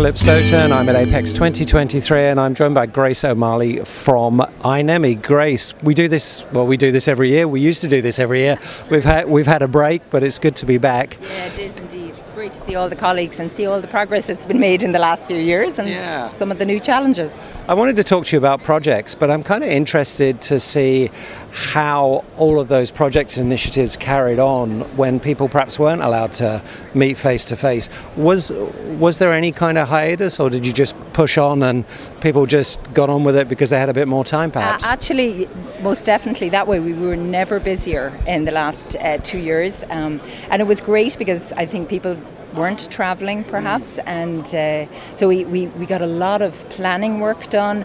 Philip Stoten. I'm at Apex 2023 and I'm joined by Grace O'Malley from INEMI. Grace, we do this, well, we do this every year. We used to do this every year. We've had, we've had a break, but it's good to be back. Yeah, it is indeed. Great to see all the colleagues and see all the progress that's been made in the last few years and Yeah. some of the new challenges. I wanted to talk to you about projects, but I'm kind of interested to see how all of those projects and initiatives carried on when people perhaps weren't allowed to meet face to face. Was was there any kind of hiatus, or did you just push on and people just got on with it because they had a bit more time, Uh, perhaps? actually, most definitely that way. We were never busier in the last uh, two years, um, and it was great because I think people weren't travelling perhaps, and uh, so we, we, we got a lot of planning work done.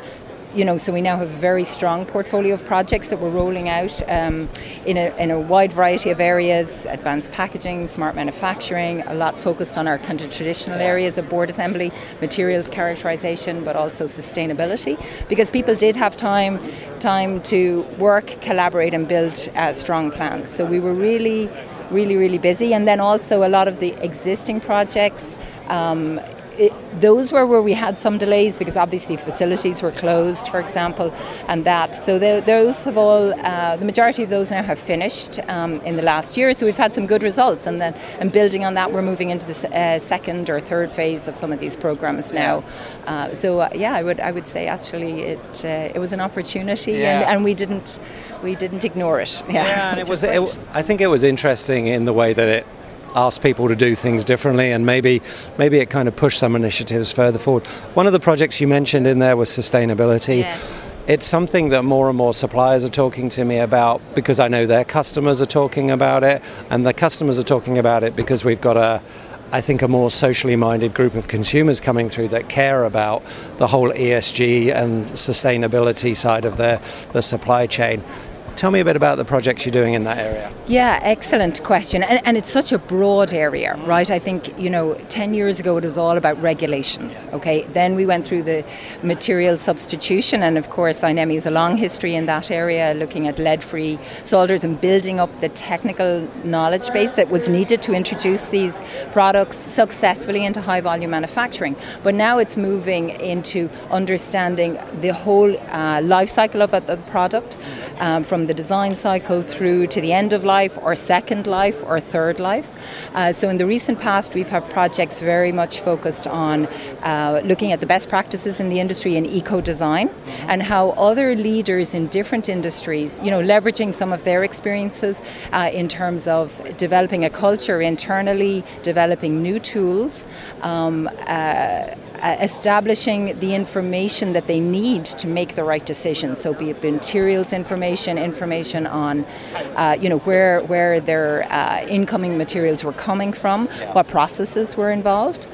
You know, so we now have a very strong portfolio of projects that we're rolling out um, in, a, in a wide variety of areas advanced packaging, smart manufacturing, a lot focused on our kind of traditional areas of board assembly, materials characterization, but also sustainability. Because people did have time, time to work, collaborate, and build uh, strong plans. So we were really, really, really busy. And then also a lot of the existing projects. Um, it, those were where we had some delays because obviously facilities were closed, for example, and that. So tho- those have all, uh, the majority of those now have finished um, in the last year. So we've had some good results, and then and building on that, we're moving into the uh, second or third phase of some of these programs now. Uh, so uh, yeah, I would I would say actually it uh, it was an opportunity, Yeah. and, and we didn't we didn't ignore it. Yeah, Yeah, and it was. It. I think it was interesting in the way that it asked people to do things differently, and maybe maybe it kind of pushed some initiatives further forward. One of the projects you mentioned in there was sustainability. Yes. It's something that more and more suppliers are talking to me about because I know their customers are talking about it, and the customers are talking about it because we've got a I think a more socially minded group of consumers coming through that care about the whole ESG and sustainability side of the, the supply chain. Tell me a bit about the projects you're doing in that area. Yeah, excellent question. And, and it's such a broad area, right? I think, you know, 10 years ago it was all about regulations, okay? Then we went through the material substitution, and of course, INEMI has a long history in that area, looking at lead free solders and building up the technical knowledge base that was needed to introduce these products successfully into high volume manufacturing. But now it's moving into understanding the whole uh, life cycle of the product, um, from the design cycle through to the end of life, or second life, or third life. Uh, so, in the recent past, we've had projects very much focused on uh, looking at the best practices in the industry in eco design and how other leaders in different industries, you know, leveraging some of their experiences uh, in terms of developing a culture internally, developing new tools. Um, uh, establishing the information that they need to make the right decision. So, be it materials information, information on, uh, you know, where where their uh, incoming materials were coming from, what processes were involved.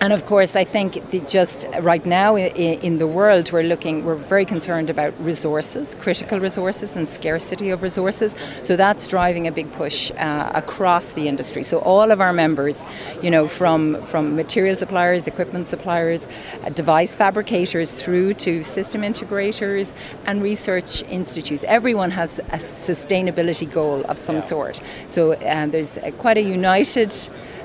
And of course, I think that just right now in the world, we're looking, we're very concerned about resources, critical resources, and scarcity of resources. So that's driving a big push uh, across the industry. So all of our members, you know, from from material suppliers, equipment suppliers, uh, device fabricators, through to system integrators and research institutes, everyone has a sustainability goal of some sort. So um, there's uh, quite a united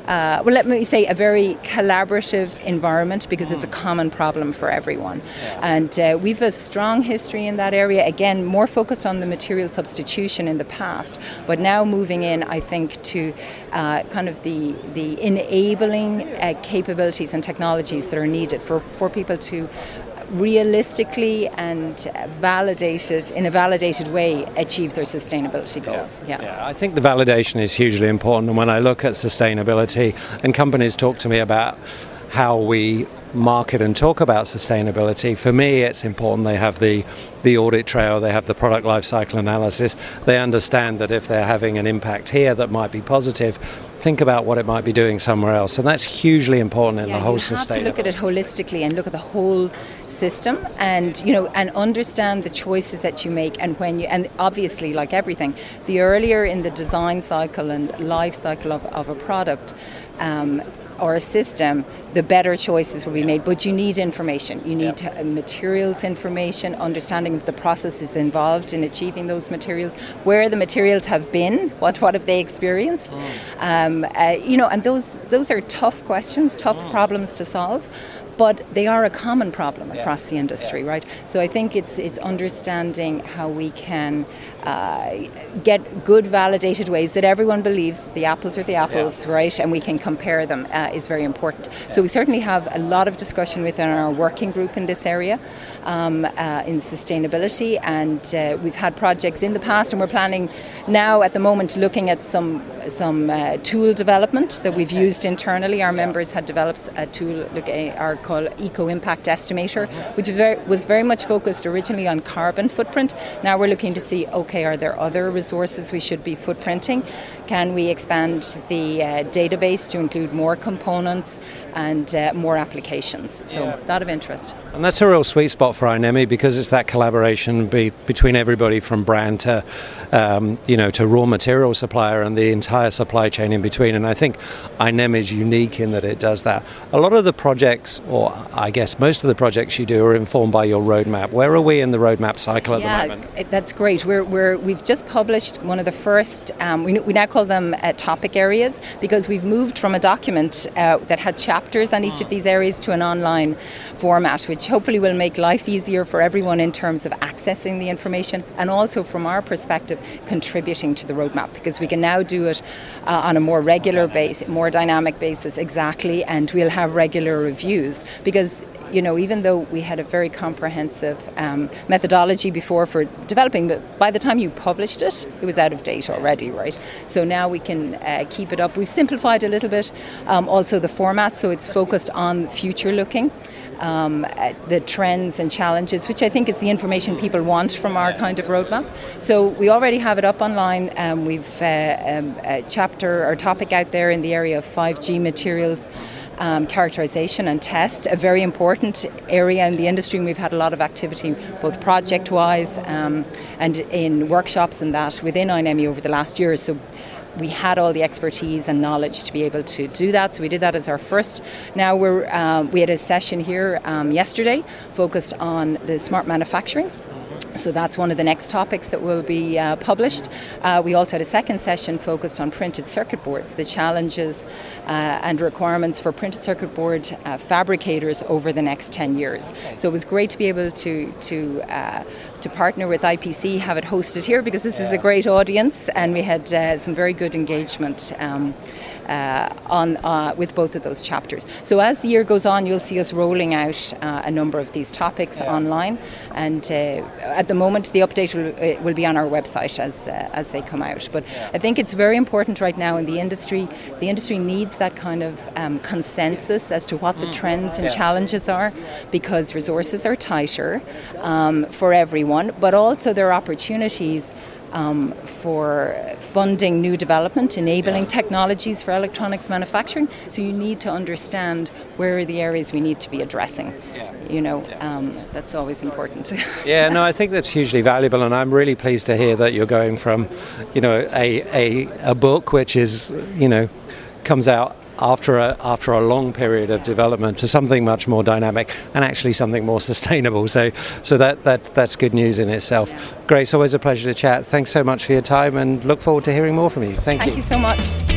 uh, well, let me say a very collaborative environment because it's a common problem for everyone. And uh, we've a strong history in that area, again, more focused on the material substitution in the past, but now moving in, I think, to uh, kind of the, the enabling uh, capabilities and technologies that are needed for, for people to realistically and validated in a validated way achieve their sustainability goals Yeah, I think the validation is hugely important. And when I look at sustainability, and companies talk to me about how we market and talk about sustainability, for me, it's important they have the the audit trail, they have the product life cycle analysis. They understand that if they're having an impact here that might be positive, think about what it might be doing somewhere else. And that's hugely important in Yeah, the whole you have to look at it holistically and look at the whole system, and you know, and understand the choices that you make, and when you, and obviously, like everything, the earlier in the design cycle and life cycle of, of a product. Um, or a system, the better choices will be made. But you need information. You need uh, materials information, understanding of the processes involved in achieving those materials, where the materials have been, what what have they experienced, mm. um, uh, you know, and those those are tough questions, tough mm. problems to solve but they are a common problem across the industry, right? So I think it's it's understanding how we can uh, get good validated ways that everyone believes that the apples are the apples, yeah. right, and we can compare them uh, is very important. So we certainly have a lot of discussion within our working group in this area um, uh, in sustainability, and uh, we've had projects in the past, and we're planning now at the moment looking at some some uh, tool development that we've used internally. Our members had developed a tool, look, our called Eco Impact Estimator, which was very, was very much focused originally on carbon footprint. Now we're looking to see, okay okay, are there other resources we should be footprinting? Can we expand the uh, database to include more components and uh, more applications? So, yeah. lot of interest. And that's a real sweet spot for INEMI because it's that collaboration be, between everybody from brand to, um, you know, to raw material supplier and the entire supply chain in between. And I think INEMI is unique in that it does that. A lot of the projects, or I guess most of the projects you do, are informed by your roadmap. Where are we in the roadmap cycle at yeah, the moment? That's great. We're, we're we have just published one of the first, um, we, we, now call them uh, topic areas because we've moved from a document uh, that had chapters on each of these areas to an online format, which hopefully will make life easier for everyone in terms of accessing the information and also from our perspective contributing to the roadmap because we can now do it uh, on a more regular basis, more dynamic basis, exactly, and we'll have regular reviews because you know, even though we had a very comprehensive um, methodology before for developing, but by the time you published it, it was out of date already, right? So now we can uh, keep it up. We've simplified a little bit, um, also the format, so it's focused on future looking. Um, the trends and challenges, which I think is the information people want from our kind of roadmap. So we already have it up online. Um, we've uh, um, a chapter or topic out there in the area of 5G materials um, characterization and test, a very important area in the industry, and we've had a lot of activity both project wise um, and in workshops and that within INEMI over the last year. So we had all the expertise and knowledge to be able to do that. So we did that as our first. Now we're um, we had a session here um, yesterday focused on the smart manufacturing. So that's one of the next topics that will be uh, published. Uh, we also had a second session focused on printed circuit boards, the challenges uh, and requirements for printed circuit board uh, fabricators over the next 10 years. So it was great to be able to, to uh, to partner with IPC, have it hosted here because this yeah. is a great audience, and we had uh, some very good engagement. Um, uh, on uh, with both of those chapters. So as the year goes on, you'll see us rolling out uh, a number of these topics yeah. online, and uh, at the moment the update will, uh, will be on our website as uh, as they come out. But yeah. I think it's very important right now in the industry. The industry needs that kind of um, consensus as to what the mm. trends and yeah. challenges are, because resources are tighter um, for everyone, but also there are opportunities um, for funding new development, enabling technologies for electronics manufacturing. So you need to understand where are the areas we need to be addressing. You know, um, that's always important. yeah, no, I think that's hugely valuable, and I'm really pleased to hear that you're going from, you know, a, a, a book which is, you know, comes out after a, after a long period of development to something much more dynamic and actually something more sustainable. So, so that, that that's good news in itself. Grace, always a pleasure to chat. Thanks so much for your time and look forward to hearing more from you. Thank, Thank you. Thank you so much.